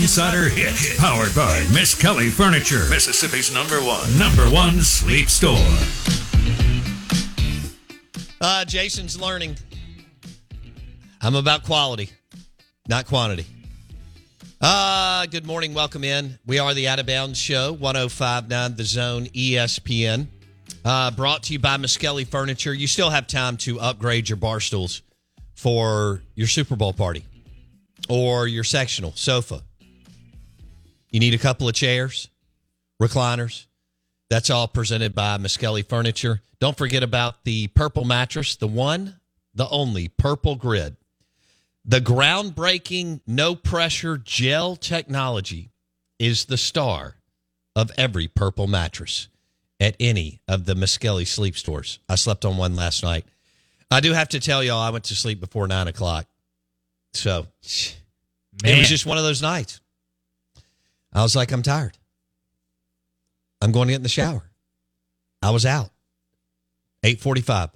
Insider Hit, powered by Miskelly Furniture, Mississippi's number one, number one sleep store. Uh, Jason's learning. I'm about quality, not quantity. Uh, good morning. Welcome in. We are the Out of Bounds Show, 1059 The Zone ESPN. Uh, brought to you by Miskelly Furniture. You still have time to upgrade your bar stools for your Super Bowl party or your sectional sofa. You need a couple of chairs, recliners. That's all presented by Miskelly Furniture. Don't forget about the purple mattress, the one, the only purple grid. The groundbreaking no pressure gel technology is the star of every purple mattress at any of the Miskelly sleep stores. I slept on one last night. I do have to tell y'all, I went to sleep before nine o'clock. So it was just one of those nights. I was like, I'm tired. I'm going to get in the shower. I was out. 845.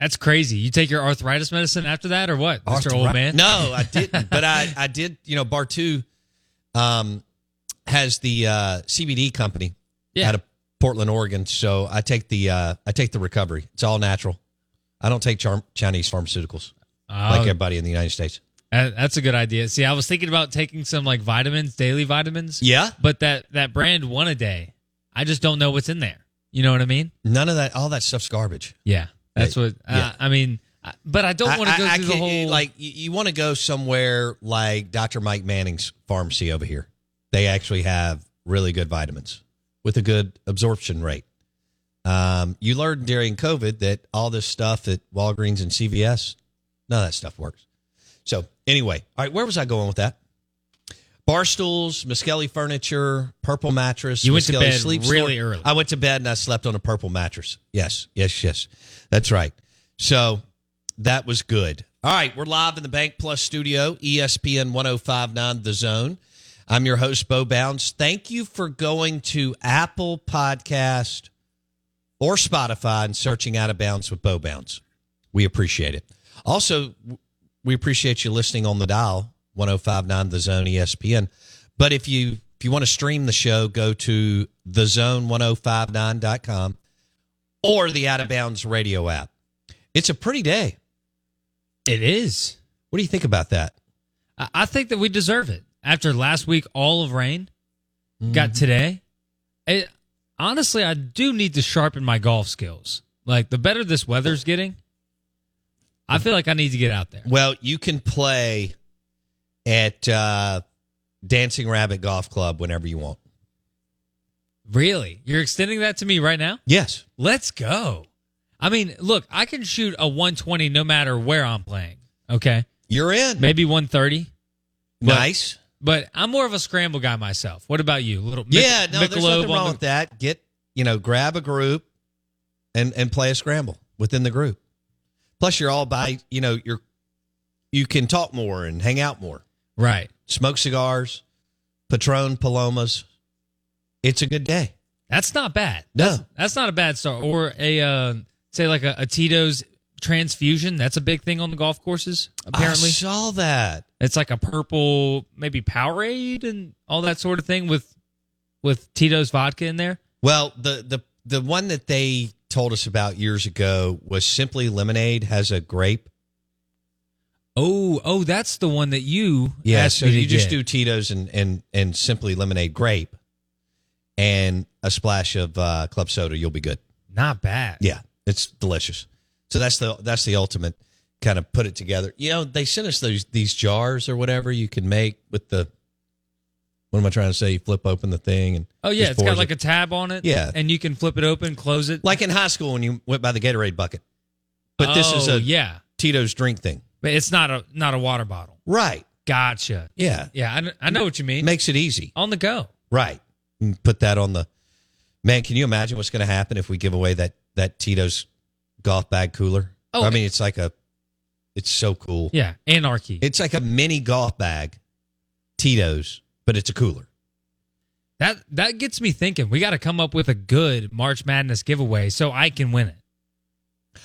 That's crazy. You take your arthritis medicine after that, or what, Mr. Old Man? No, I didn't. but I, I did, you know, Bar 2 um, has the uh, CBD company Yeah. out of Portland, Oregon. So I take the uh, I take the recovery. It's all natural. I don't take char- Chinese pharmaceuticals like Oh, everybody in the United States. That- that's a good idea. See, I was thinking about taking some like vitamins, daily vitamins. Yeah. But that that brand one a day, I just don't know what's in there. You know what I mean? None of that. All that stuff's garbage. Yeah. That's what. Uh, Yeah. I mean, but I don't want to go I- I through the whole like you, you want to go somewhere like Dr. Mike Manning's pharmacy over here. They actually have really good vitamins with a good absorption rate. Um, you learned during COVID that all this stuff at Walgreens and CVS, none of that stuff works. So anyway, all right, where was I going with that? Bar stools, Miskelly furniture, purple mattress. You went to bed sleep really store. early. I went to bed and I slept on a purple mattress. Yes, yes, yes. That's right. So that was good. All right, we're live in the Bank Plus studio, ESPN 1059 The Zone. I'm your host, Bo Bounds. Thank you for going to Apple Podcast or Spotify and searching Out of Bounds with Bo Bounds. We appreciate it. Also, we appreciate you listening on the dial 1059 The Zone ESPN. But if you if you want to stream the show, go to thezone1059.com or the Out of Bounds radio app. It's a pretty day. It is. What do you think about that? I, I think that we deserve it after last week. All of rain Mm-hmm. got today. It, honestly, I do need to sharpen my golf skills. Like the better this weather's getting, I feel like I need to get out there. Well, you can play at uh, Dancing Rabbit Golf Club whenever you want. Really, you're extending that to me right now? Yes. Let's go. I mean, look, I can shoot a 120 no matter where I'm playing. Okay, You're in. maybe 130. nice. But I'm more of a scramble guy myself. What about you? Little Mic- yeah, no, there's nothing wrong the- with that. Get, you know, grab a group and and play a scramble within the group. Plus you're all by, you know, you're you can talk more and hang out more. Right. Smoke cigars, Patron Palomas. It's a good day. That's not bad. No. That's, that's not a bad start. Or a uh, say like a, a Tito's transfusion. That's a big thing on the golf courses. Apparently, I saw that. it's like a purple, maybe Powerade and all that sort of thing with with Tito's vodka in there. Well, the the the one that they told us about years ago was simply lemonade has a grape. Oh, oh, that's the one that you Yeah, asked so you just get. do Tito's and and and simply lemonade grape, and a splash of uh, club soda. You'll be good. not bad. Yeah, it's delicious. So that's the that's the ultimate kind of put it together. You know, they sent us those these jars or whatever you can make with the. What am I trying to say? You flip open the thing and Oh yeah, it's got like it. a tab on it. Yeah. and you can flip it open, close it. like in high school when you went by the Gatorade bucket. But this is Oh, a yeah, Tito's drink thing, but it's not a not a water bottle. right? Gotcha. Yeah, Yeah, I, I know what you mean. makes it easy, on the go. right? Put that on the man. Can you imagine what's going to happen if we give away that that Tito's golf bag cooler? Oh, I mean, it's like a, it's so cool. Yeah, anarchy. It's like a mini golf bag, Tito's, but it's a cooler. that that gets me thinking. We got to come up with a good March Madness giveaway so I can win it.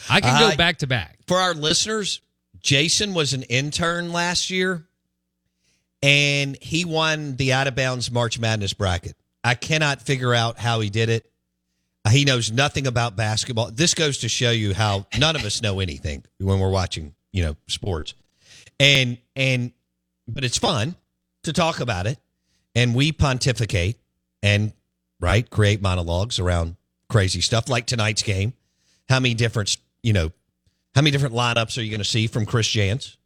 I can Uh, go back to back. For our listeners, Jason was an intern last year, and he won the out of bounds March Madness bracket. I cannot figure out how he did it. He knows nothing about basketball. This goes to show you how none of us know anything when we're watching, you know, sports. And and but it's fun to talk about it and we pontificate and right create monologues around crazy stuff like tonight's game. How many different, you know, how many different lineups are you going to see from Chris Jans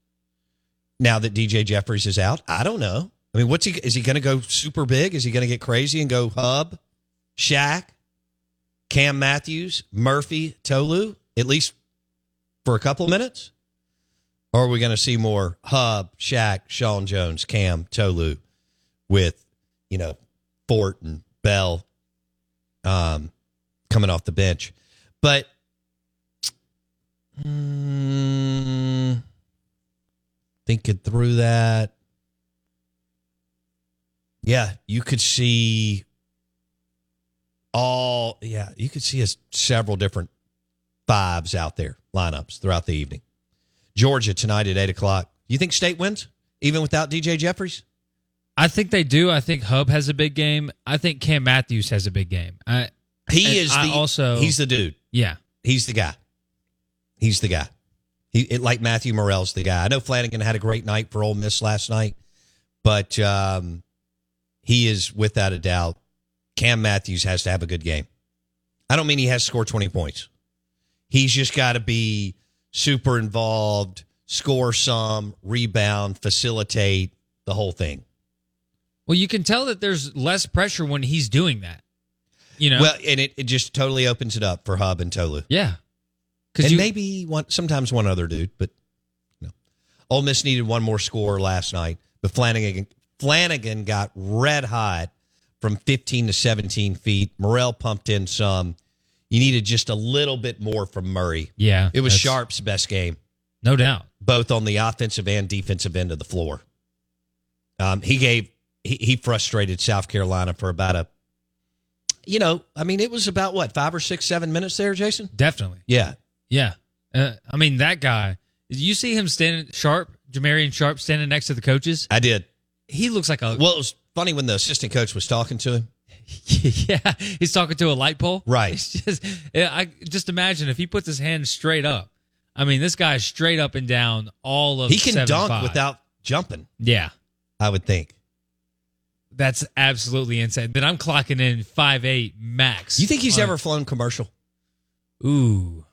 now that DJ Jeffries is out? I don't know. I mean, what's he? Is he going to go super big? Is he going to get crazy and go Hub, Shaq, Cam Matthews, Murphy, Tolu, at least for a couple minutes? Or are we going to see more Hub, Shaq, Sean Jones, Cam, Tolu with, you know, Fort and Bell um, coming off the bench? But mm, thinking through that, yeah, you could see all, yeah, you could see us several different fives out there, lineups throughout the evening. Georgia tonight at eight o'clock. You think State wins even without DJ Jeffries? I think they do. I think Hub has a big game. I think Cam Matthews has a big game. I, He is I the also- he's the dude. yeah, He's the guy. He's the guy. He it, like Matthew Murrell's the guy. I know Flanagan had a great night for Ole Miss last night, but um, he is without a doubt. Cam Matthews has to have a good game. I don't mean he has to score twenty points. He's just got to be super involved, score some, rebound, facilitate the whole thing. Well, you can tell that there's less pressure when he's doing that. You know, Well, and it, it just totally opens it up for Hub and Tolu. yeah, and you maybe one sometimes one other dude, but no. Ole Miss needed one more score last night, but Flanagan Flanagan got red hot from 15 to 17 feet. Murrell pumped in some. You needed just a little bit more from Murray. yeah, It was Sharp's best game, no doubt. both on the offensive and defensive end of the floor. Um, he gave he, he frustrated South Carolina for about a, you know, I mean, it was about what five or six, seven minutes there, Jason. Definitely, Yeah, yeah. Uh, I mean, that guy. Did you see him standing sharp, Jamarion Sharp standing next to the coaches? I did. He looks like a Well, it was funny when the assistant coach was talking to him. yeah. He's talking to a light pole, Right. It's just, I just imagine if he puts his hand straight up. I mean, this guy's straight up and down all of. He can 7'5". dunk without jumping, Yeah, I would think. That's absolutely insane. Then I'm clocking in five eight max. You think he's on- ever flown commercial? Ooh,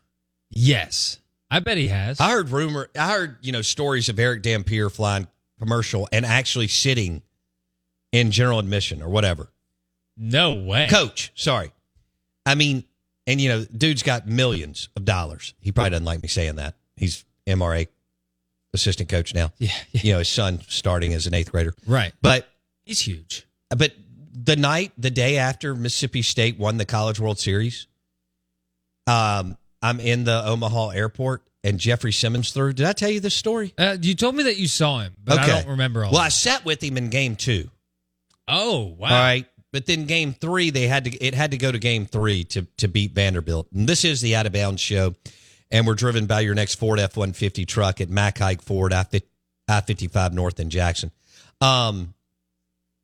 yes. I bet he has. I heard rumor, I heard, you know, stories of Erick Dampier flying commercial and actually sitting in general admission or whatever. no way. Coach, sorry. I mean, and you know, dude's got millions of dollars. He probably doesn't like me saying that. He's MRA assistant coach now. Yeah, yeah, You know, his son starting as an eighth grader. right. But He's huge. But the night, the day after Mississippi State won the College World Series, um, I'm in the Omaha airport and Jeffrey Simmons threw. Did I tell you this story? Uh, you told me that you saw him, but I don't remember all. Well, of I sat with him in game two. oh wow. All right. But then game three, they had to it had to go to game three to to beat Vanderbilt. And this is the out of bounds show. And we're driven by your next Ford F one fifty truck at Mac Haik Ford I fifty five North in Jackson. Um,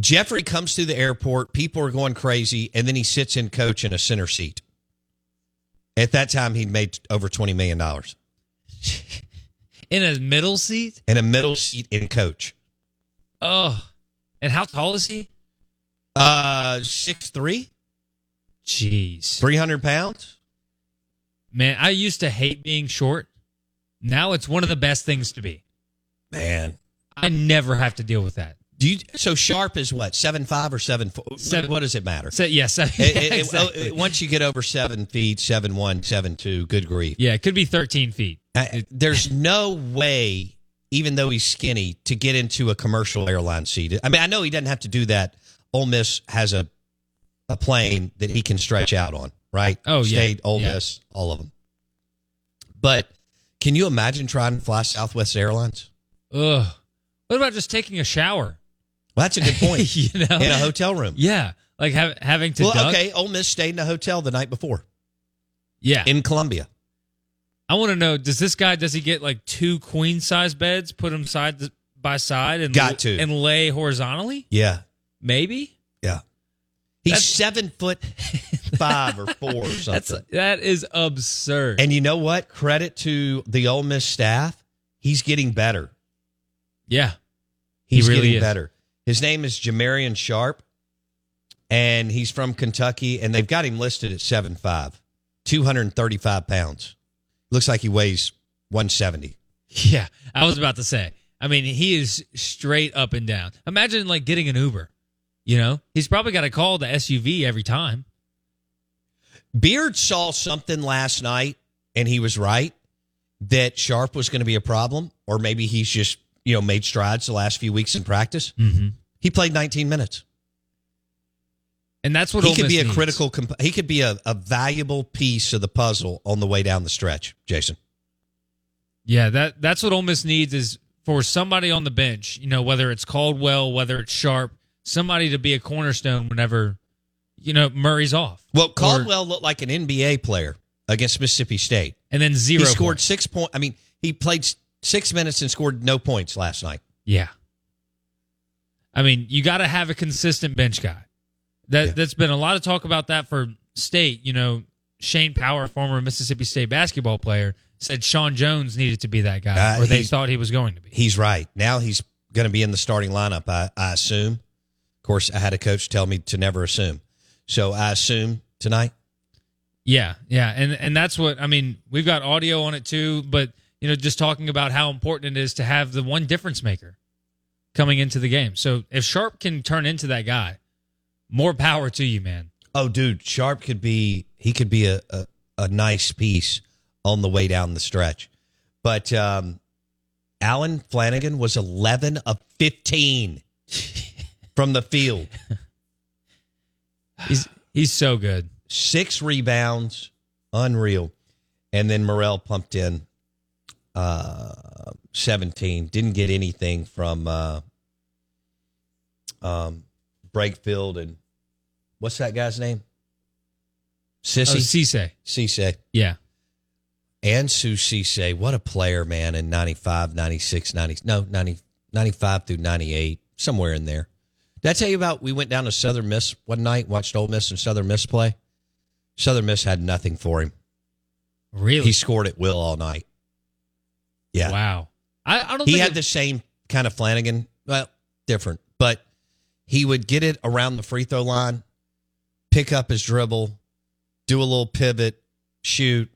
Jeffrey comes through the airport. People are going crazy, and then he sits in coach in a center seat. At that time, he'd made over twenty million dollars. In a middle seat? In a middle seat in coach. Oh. And how tall is he? Uh, 6'3", Jeez. 300 pounds. Man, I used to hate being short. Now it's one of the best things to be. Man, I never have to deal with that. Do you? So sharp is what seven five or seven four? Seven- What does it matter? Yes. It- it- it- exactly. once you get over seven feet, seven one, seven two, good grief. yeah, it could be 13 feet. Uh, there's no way, even though he's skinny, to get into a commercial airline seat. I mean, I know he doesn't have to do that. Ole Miss has a a plane that he can stretch out on, right? Oh, yeah. State, Ole Yeah. Miss, all of them. But can you imagine trying to fly Southwest Airlines? Ugh. What about just taking a shower? Well, that's a good point. you know? in a hotel room. Yeah. Like ha- having to Well, duck. okay, Ole Miss stayed in a hotel the night before Yeah. in Columbia. I want to know does this guy, does he get like two queen size beds, put them side by side and, Got to. and lay horizontally? Yeah, Maybe? yeah. He's That's- seven foot five or four or something. That's that is absurd. And you know what? Credit to the Ole Miss staff. He's getting better. yeah. He He's really getting is. better. His name is Jamarion Sharp, and he's from Kentucky, and they've got him listed at 7'5", 235 pounds. Looks like he weighs 170. Yeah. I was about to say. I mean, he is straight up and down. Imagine like getting an Uber. You know, he's probably got to call the SUV every time. Beard saw something last night, and he was right that Sharp was going to be a problem, or maybe he's just you know made strides the last few weeks in practice. Mm-hmm. He played 19 minutes. And that's what he Ole could Miss be a needs. critical. Comp- he could be a, a valuable piece of the puzzle on the way down the stretch. Jason, Yeah, that that's what Ole Miss needs is for somebody on the bench, you know, whether it's Caldwell, whether it's Sharp, somebody to be a cornerstone whenever, you know, Murray's off. well, Or- Caldwell looked like an NBA player against Mississippi State. and then zero. he scored points. six points. I mean, he played six minutes and scored no points last night. Yeah. I mean, you got to have a consistent bench guy. That Yeah. that's been a lot of talk about that for state. You know, Shane Power, former Mississippi State basketball player, said Sean Jones needed to be that guy, Uh, or they thought he was going to be. He's right. Now he's going to be in the starting lineup. I, I assume. Of course, I had a coach tell me to never assume. So I assume tonight. Yeah, yeah, and and that's what I mean. We've got audio on it too, but you know, just talking about how important it is to have the one difference maker coming into the game. So if Sharp can turn into that guy, more power to you, man. Oh, dude, Sharp could be he could be a, a, a nice piece on the way down the stretch. But um, Allen Flanagan was 11 of 15 from the field. He's he's so good. Six rebounds, unreal. And then Murrell pumped in uh, 17. Didn't get anything from uh, um, Brakefield and what's that guy's name? Oh, Sissy? Cisse. Cisse. Yeah. Ansu Sesay, what a player, man, in 95, 96, 90, no, 90, 95 through 98, somewhere in there. Did I tell you about we went down to Southern Miss one night, watched Ole Miss and Southern Miss play? Southern Miss had nothing for him. Really? He scored at will all night. Yeah. Wow. I, I don't think He had it- the same kind of Flanagan, well, different, but he would get it around the free throw line, pick up his dribble, do a little pivot, shoot.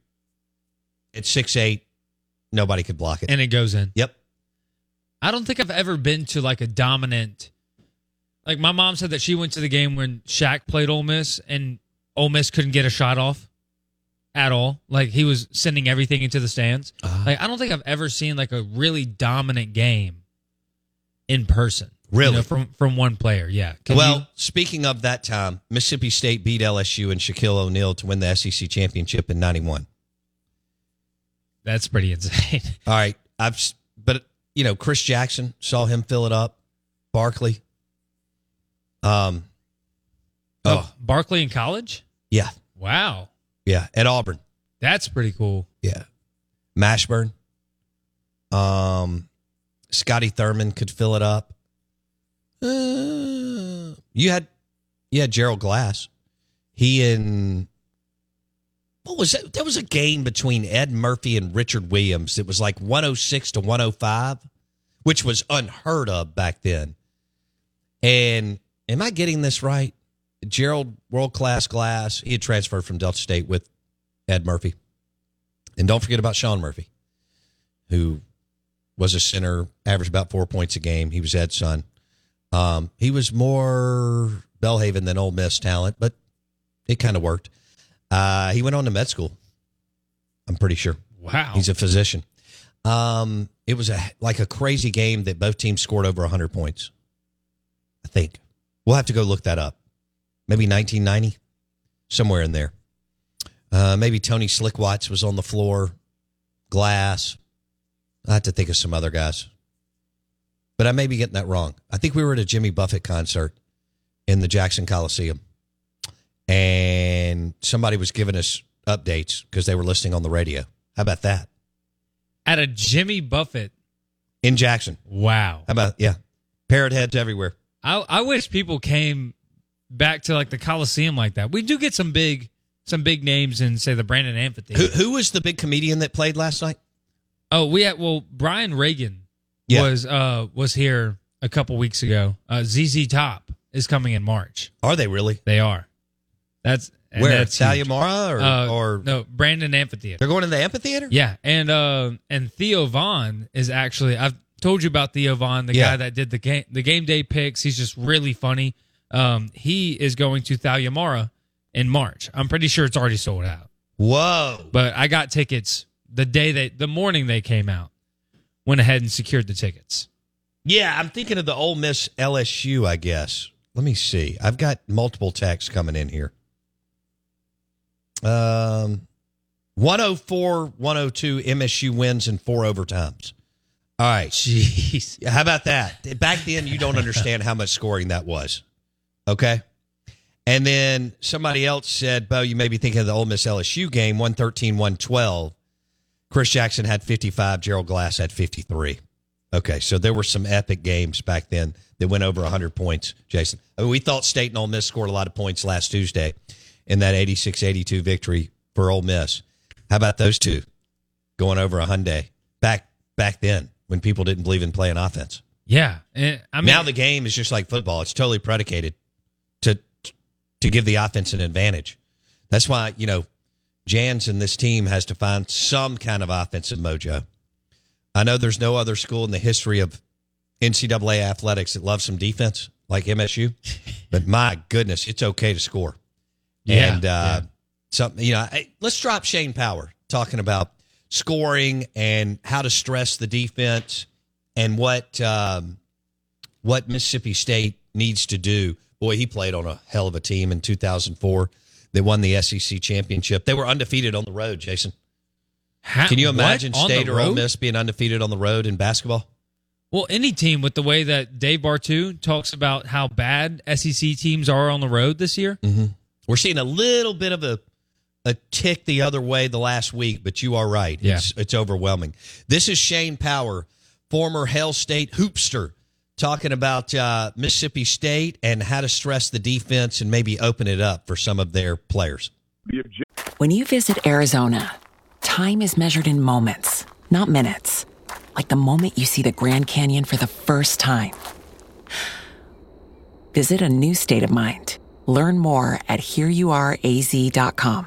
At six eight, nobody could block it. and it goes in. yep. I don't think I've ever been to like a dominant. Like my mom said that she went to the game when Shaq played Ole Miss and Ole Miss couldn't get a shot off at all. Like he was sending everything into the stands. Uh-huh. Like I don't think I've ever seen like a really dominant game in person. you Really? know, from from one player. Yeah. Can well, you- speaking of that time, Mississippi State beat LSU and Shaquille O'Neal to win the SEC championship in '91. that's pretty insane. All right, I've but you know Chris Jackson saw him fill it up. Barkley. Um. Oh, Barkley in college. yeah, Wow, yeah, at Auburn. that's pretty cool. Yeah, Mashburn. Um, Scotty Thurman could fill it up. Uh, you had, you had Gerald Glass. He and what was that? There was a game between Ed Murphy and Richard Williams. It was like 106 to 105, which was unheard of back then. And am I getting this right? Gerald, world class glass, he had transferred from Delta State with Ed Murphy. And don't forget about Sean Murphy, who was a center, averaged about four points a game. He was Ed's son. Um, he was more Belhaven than Ole Miss talent, but it kind of worked. Uh, he went on to med school. I'm pretty sure. Wow. He's a physician. Um, it was a like a crazy game that both teams scored over 100 points. I think we'll have to go look that up. Maybe 1990, somewhere in there. Uh, maybe Tony Slickwatts was on the floor. Glass. I have to think of some other guys, but I may be getting that wrong. I think we were at a Jimmy Buffett concert in the Jackson Coliseum, and somebody was giving us updates because they were listening on the radio. How about that? At a Jimmy Buffett. In Jackson. Wow. How about yeah? Parrot heads everywhere. I I wish people came back to like the Coliseum like that. We do get some big some big names in say the Brandon Amphitheater. Who, who was the big comedian that played last night? Oh, we had well Brian Regan Yeah. was uh was here a couple weeks ago. Uh ZZ Top is coming in March. Are they really? They are. That's Where? that's. Or, Uh, or no Brandon Amphitheater. they're going to the amphitheater? Yeah, and uh, and Theo Von is actually I've told you about Theo Von, the Yeah. guy that did the game the game day picks. He's just really funny. Um, he is going to Thalia Mara in March. I'm pretty sure it's already sold out. Whoa. But I got tickets the day they the morning they came out. Went ahead and secured the tickets. Yeah, I'm thinking of the Ole Miss LSU, I guess. Let me see. I've got multiple texts coming in here. Um 104 102 MSU wins in four overtimes. All right. Jeez. How about that? Back then, you don't understand how much scoring that was. Okay. And then somebody else said, Bo, you may be thinking of the Ole Miss LSU game, 113 112. Chris Jackson had 55, Gerald Glass had 53. Okay. So there were some epic games back then that went over 100 points, Jason. I mean, we thought State and Ole Miss scored a lot of points last Tuesday in that 86 82 victory for Ole Miss. How about those two going over a Hyundai back back then when people didn't believe in playing offense? Yeah. I mean now the game is just like football. It's totally predicated to to give the offense an advantage. That's why, you know, Jans and this team has to find some kind of offensive mojo. I know there's no other school in the history of NCAA athletics that loves some defense like MSU, but my goodness, it's okay to score. Yeah, and uh, something, you know, let's drop Shane Power talking about scoring and how to stress the defense and what um, what Mississippi State needs to do. Boy, he played on a hell of a team in 2004. They won the SEC championship. They were undefeated on the road. Jason, ha- can you imagine the State or Ole? Miss being undefeated on the road in basketball? Well, any team with the way that Dave Bartu talks about how bad SEC teams are on the road this year. Mm-hmm. We're seeing a little bit of a a tick the other way the last week, but you are right. Yeah. It's it's overwhelming. This is Shane Power, former Hell State hoopster, talking about uh, Mississippi State and how to stress the defense and maybe open it up for some of their players. When you visit Arizona, time is measured in moments, not minutes. Like the moment you see the Grand Canyon for the first time. Visit a new state of mind. Learn more at hereyouareaz.com.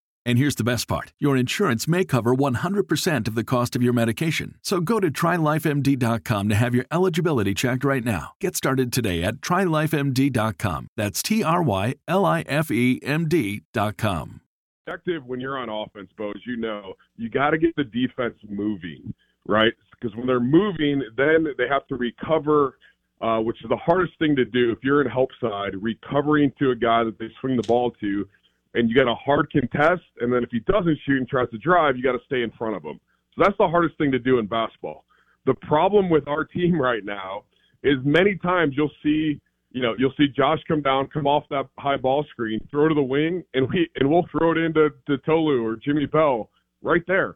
And here's the best part your insurance may cover 100% of the cost of your medication. So go to trylifemd.com to have your eligibility checked right now. Get started today at trylifemd.com. That's T R Y L I F E M D.com. objective when you're on offense, Bo, as you know, you got to get the defense moving, right? Because when they're moving, then they have to recover, uh, which is the hardest thing to do if you're in help side, recovering to a guy that they swing the ball to, and you got a hard contest, and then if he doesn't shoot and tries to drive, you got to stay in front of him. So that's the hardest thing to do in basketball. The problem with our team right now is many times you'll see you know, you'll see Josh come down, come off that high ball screen, throw to the wing, and we and we'll throw it into to Tolu or Jimmy Bell right there.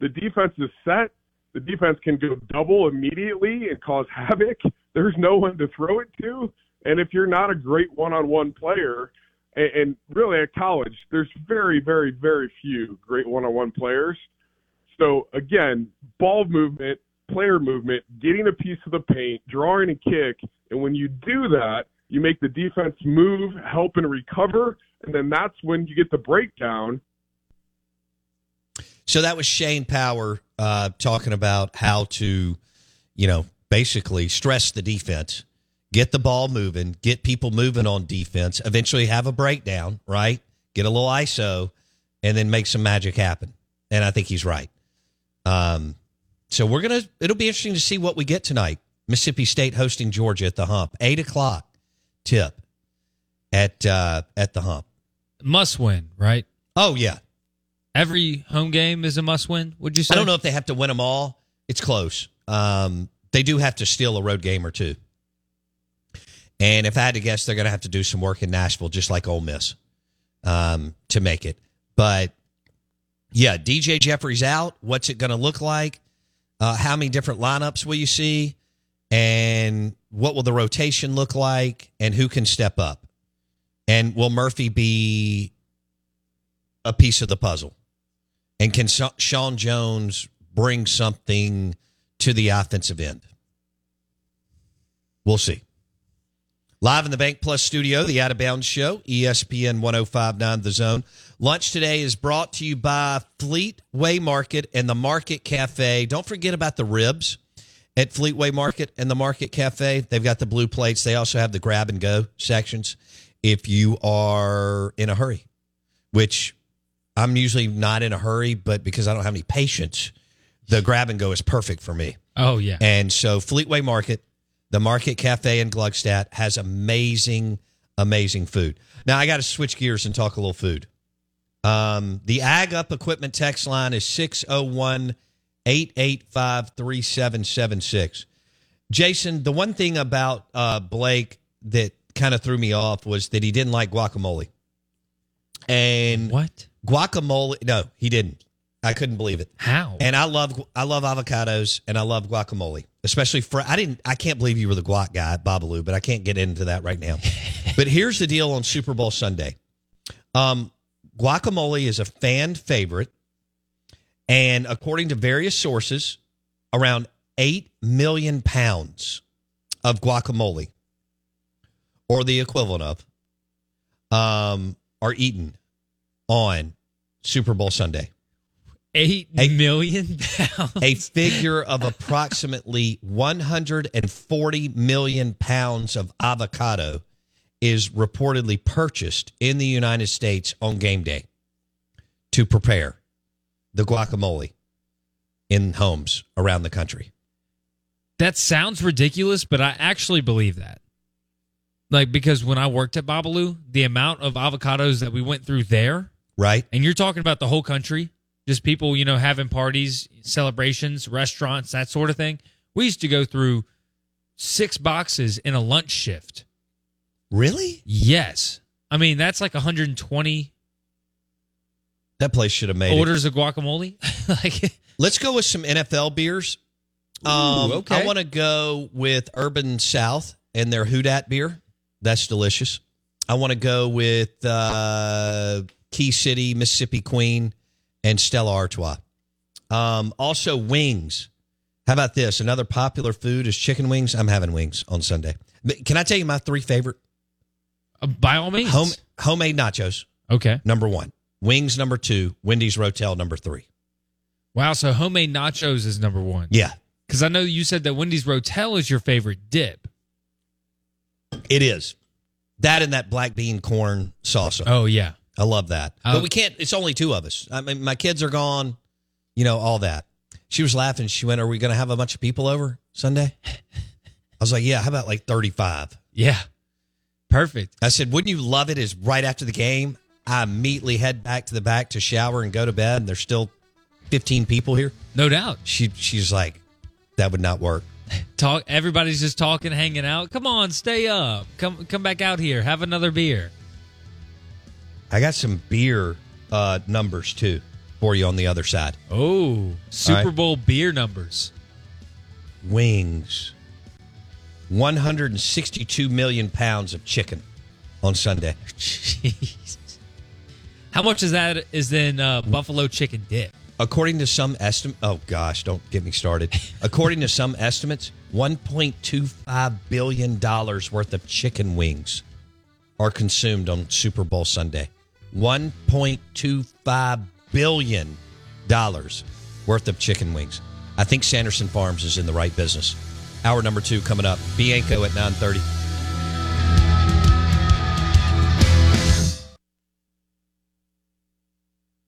The defense is set. The defense can go double immediately and cause havoc. There's no one to throw it to, and if you're not a great one-on-one player, and, and really at college, there's very, very, very few great one-on-one players. So again, ball movement, player movement, getting a piece of the paint, drawing a kick, and when you do that, you make the defense move, help and recover, and then that's when you get the breakdown. So that was Shane Power uh, talking about how to, you know, basically stress the defense, get the ball moving, get people moving on defense, eventually have a breakdown, right? Get a little ISO, and then make some magic happen. And I think he's right. Um, so we're gonna. It'll be interesting to see what we get tonight. Mississippi State hosting Georgia at the Hump, eight o'clock tip at uh, at the Hump. Must win, right? Oh yeah, every home game is a must win. Would you say? I don't know if they have to win them all. It's close. Um, they do have to steal a road game or two. And if I had to guess, they're going to have to do some work in Nashville, just like Ole Miss, um, to make it. But yeah, DJ Jeffries out. What's it going to look like? Uh, how many different lineups will you see? And what will the rotation look like? And who can step up? And will Murphy be a piece of the puzzle? And can Sean Jones bring something to the offensive end? We'll see. Live in the Bank Plus studio, the Out of Bounds Show, ESPN 1059 The Zone. Lunch today is brought to you by Fleetway Market and the Market Cafe. Don't forget about the ribs at Fleetway Market and the Market Cafe. They've got the blue plates. They also have the grab and go sections if you are in a hurry, which I'm usually not in a hurry, but because I don't have any patience, the grab and go is perfect for me. Oh, yeah. And so Fleetway Market, the Market Cafe in Gluckstadt has amazing, amazing food. Now I got to switch gears and talk a little food. Um, the Ag Up Equipment text line is 601 885 3776. Jason, the one thing about uh, Blake that kind of threw me off was that he didn't like guacamole. And what? Guacamole, no, he didn't. I couldn't believe it. How? And I love I love avocados and I love guacamole, especially for I didn't I can't believe you were the guac guy at Babalu, but I can't get into that right now. but here's the deal on Super Bowl Sunday. Um, guacamole is a fan favorite, and according to various sources, around eight million pounds of guacamole, or the equivalent of, um, are eaten on Super Bowl Sunday. Eight a, million pounds. A figure of approximately 140 million pounds of avocado is reportedly purchased in the United States on game day to prepare the guacamole in homes around the country. That sounds ridiculous, but I actually believe that. Like because when I worked at Babalu, the amount of avocados that we went through there, right? And you're talking about the whole country, just people, you know, having parties, celebrations, restaurants, that sort of thing. We used to go through six boxes in a lunch shift. Really? Yes. I mean, that's like 120 that place should have made orders it. of guacamole. like Let's go with some NFL beers. Ooh, um, okay. I want to go with Urban South and their Houdat beer. That's delicious. I want to go with uh, Key City, Mississippi Queen, and Stella Artois. Um, also, wings. How about this? Another popular food is chicken wings. I'm having wings on Sunday. Can I tell you my three favorite? Uh, by all means. Home, homemade nachos. Okay. Number one. Wings number two. Wendy's Rotel number three. Wow. So homemade nachos is number one. Yeah. Because I know you said that Wendy's Rotel is your favorite dip. It is. That and that black bean corn salsa. Oh, yeah. I love that. Oh. but we can't. It's only two of us. I mean, my kids are gone. You know all that. She was laughing. She went, "Are we going to have a bunch of people over Sunday?" I was like, "Yeah." How about like thirty-five? Yeah. Perfect. I said, "Wouldn't you love it?" Is right after the game, I immediately head back to the back to shower and go to bed. And there's still fifteen people here. No doubt. She she's like, "That would not work." Talk. Everybody's just talking, hanging out. Come on, stay up. Come, come back out here. Have another beer. I got some beer uh, numbers too for you on the other side. Oh, Super right. Bowl beer numbers. Wings. 162 million pounds of chicken on Sunday. Jeez. How much is that? Is in uh, buffalo chicken dip? According to some estimate, oh gosh, don't get me started. According to some estimates, 1.25 billion dollars worth of chicken wings are consumed on Super Bowl Sunday. 1.25 billion dollars worth of chicken wings. I think Sanderson Farms is in the right business. Hour number two coming up. Bianco at 9:30.